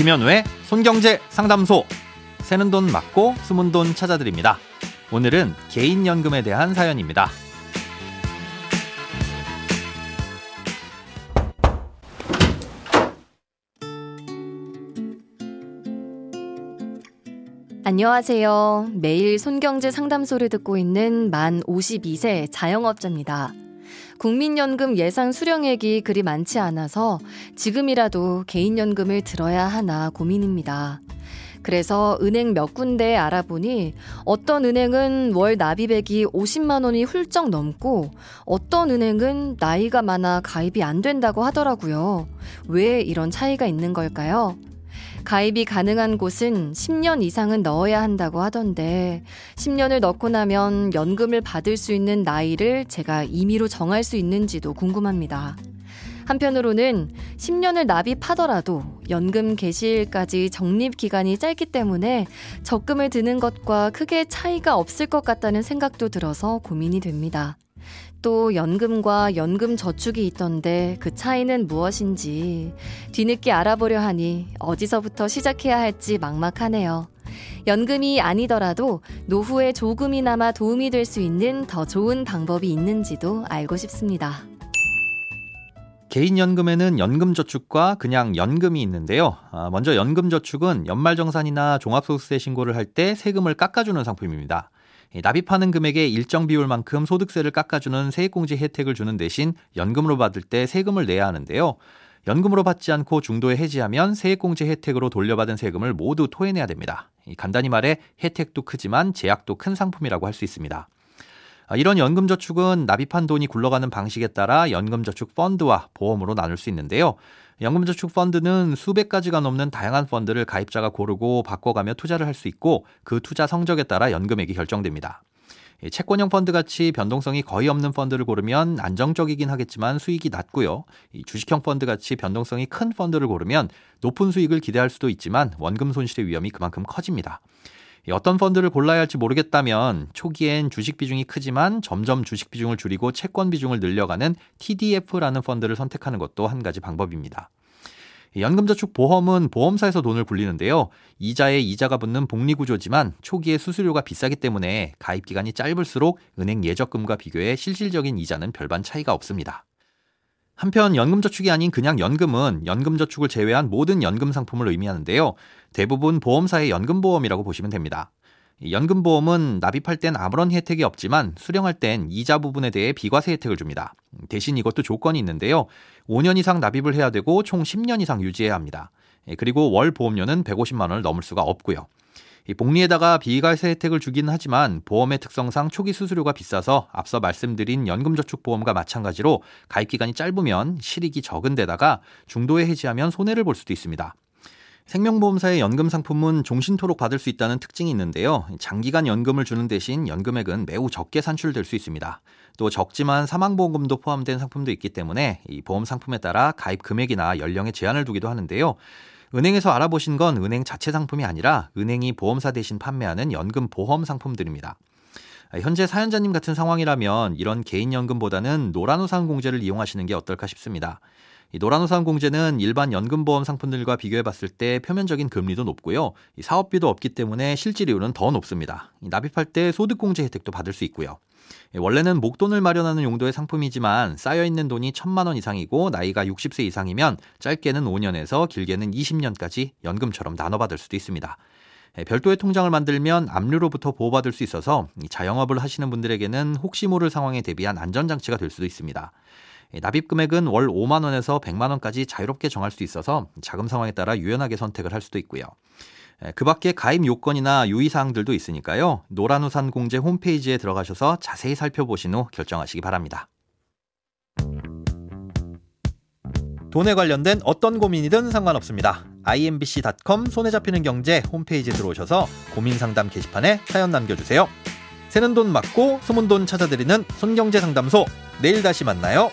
김현우의 손경제 상담소. 새는 돈 맞고 숨은 돈 찾아드립니다. 오늘은 개인연금에 대한 사연입니다. 안녕하세요. 매일 손경제 상담소를 듣고 있는 만 52세 자영업자입니다. 국민연금 예상 수령액이 그리 많지 않아서 지금이라도 개인연금을 들어야 하나 고민입니다. 그래서 은행 몇 군데 알아보니 어떤 은행은 월 납입액이 50만 원이 훌쩍 넘고 어떤 은행은 나이가 많아 가입이 안 된다고 하더라고요. 왜 이런 차이가 있는 걸까요? 가입이 가능한 곳은 10년 이상은 넣어야 한다고 하던데 10년을 넣고 나면 연금을 받을 수 있는 나이를 제가 임의로 정할 수 있는지도 궁금합니다. 한편으로는 10년을 납입하더라도 연금 개시일까지 적립 기간이 짧기 때문에 적금을 드는 것과 크게 차이가 없을 것 같다는 생각도 들어서 고민이 됩니다. 또 연금과 연금 저축이 있던데 그 차이는 무엇인지 뒤늦게 알아보려 하니 어디서부터 시작해야 할지 막막하네요. 연금이 아니더라도 노후에 조금이나마 도움이 될 수 있는 더 좋은 방법이 있는지도 알고 싶습니다. 개인연금에는 연금저축과 그냥 연금이 있는데요. 아, 먼저 연금저축은 연말정산이나 종합소득세 신고를 할 때 세금을 깎아주는 상품입니다. 납입하는 금액의 일정 비율만큼 소득세를 깎아주는 세액공제 혜택을 주는 대신 연금으로 받을 때 세금을 내야 하는데요. 연금으로 받지 않고 중도에 해지하면 세액공제 혜택으로 돌려받은 세금을 모두 토해내야 됩니다. 간단히 말해 혜택도 크지만 제약도 큰 상품이라고 할 수 있습니다. 아, 이런 연금저축은 납입한 돈이 굴러가는 방식에 따라 연금저축 펀드와 보험으로 나눌 수 있는데요. 연금저축 펀드는 수백 가지가 넘는 다양한 펀드를 가입자가 고르고 바꿔가며 투자를 할 수 있고 그 투자 성적에 따라 연금액이 결정됩니다. 채권형 펀드 같이 변동성이 거의 없는 펀드를 고르면 안정적이긴 하겠지만 수익이 낮고요. 주식형 펀드 같이 변동성이 큰 펀드를 고르면 높은 수익을 기대할 수도 있지만 원금 손실의 위험이 그만큼 커집니다. 어떤 펀드를 골라야 할지 모르겠다면 초기엔 주식 비중이 크지만 점점 주식 비중을 줄이고 채권 비중을 늘려가는 TDF라는 펀드를 선택하는 것도 한 가지 방법입니다. 연금저축 보험은 보험사에서 돈을 굴리는데요. 이자에 이자가 붙는 복리 구조지만 초기에 수수료가 비싸기 때문에 가입 기간이 짧을수록 은행 예적금과 비교해 실질적인 이자는 별반 차이가 없습니다. 한편 연금저축이 아닌 그냥 연금은 연금저축을 제외한 모든 연금 상품을 의미하는데요. 대부분 보험사의 연금보험이라고 보시면 됩니다. 연금보험은 납입할 땐 아무런 혜택이 없지만 수령할 땐 이자 부분에 대해 비과세 혜택을 줍니다. 대신 이것도 조건이 있는데요. 5년 이상 납입을 해야 되고 총 10년 이상 유지해야 합니다. 그리고 월 보험료는 150만 원을 넘을 수가 없고요. 이 복리에다가 비과세 혜택을 주긴 하지만 보험의 특성상 초기 수수료가 비싸서 앞서 말씀드린 연금저축보험과 마찬가지로 가입 기간이 짧으면 실익이 적은 데다가 중도에 해지하면 손해를 볼 수도 있습니다. 생명보험사의 연금 상품은 종신토록 받을 수 있다는 특징이 있는데요. 장기간 연금을 주는 대신 연금액은 매우 적게 산출될 수 있습니다. 또 적지만 사망보험금도 포함된 상품도 있기 때문에 이 보험 상품에 따라 가입 금액이나 연령에 제한을 두기도 하는데요. 은행에서 알아보신 건 은행 자체 상품이 아니라 은행이 보험사 대신 판매하는 연금 보험 상품들입니다. 현재 사연자님 같은 상황이라면 이런 개인연금보다는 노란우산 공제를 이용하시는 게 어떨까 싶습니다. 노란우산 공제는 일반 연금보험 상품들과 비교해 봤을 때 표면적인 금리도 높고요. 사업비도 없기 때문에 실질이율은 더 높습니다. 납입할 때 소득공제 혜택도 받을 수 있고요. 예, 원래는 목돈을 마련하는 용도의 상품이지만 쌓여있는 돈이 천만 원 이상이고 나이가 60세 이상이면 짧게는 5년에서 길게는 20년까지 연금처럼 나눠받을 수도 있습니다. 예, 별도의 통장을 만들면 압류로부터 보호받을 수 있어서 자영업을 하시는 분들에게는 혹시 모를 상황에 대비한 안전장치가 될 수도 있습니다. 예, 납입 금액은 월 5만 원에서 100만 원까지 자유롭게 정할 수 있어서 자금 상황에 따라 유연하게 선택을 할 수도 있고요. 예, 그 밖에 가입 요건이나 유의사항들도 있으니까요. 노란우산 공제 홈페이지에 들어가셔서 자세히 살펴보신 후 결정하시기 바랍니다. 돈에 관련된 어떤 고민이든 상관없습니다. imbc.com 손에 잡히는 경제 홈페이지에 들어오셔서 고민 상담 게시판에 사연 남겨주세요. 새는 돈 맞고 숨은 돈 찾아드리는 손경제 상담소. 내일 다시 만나요.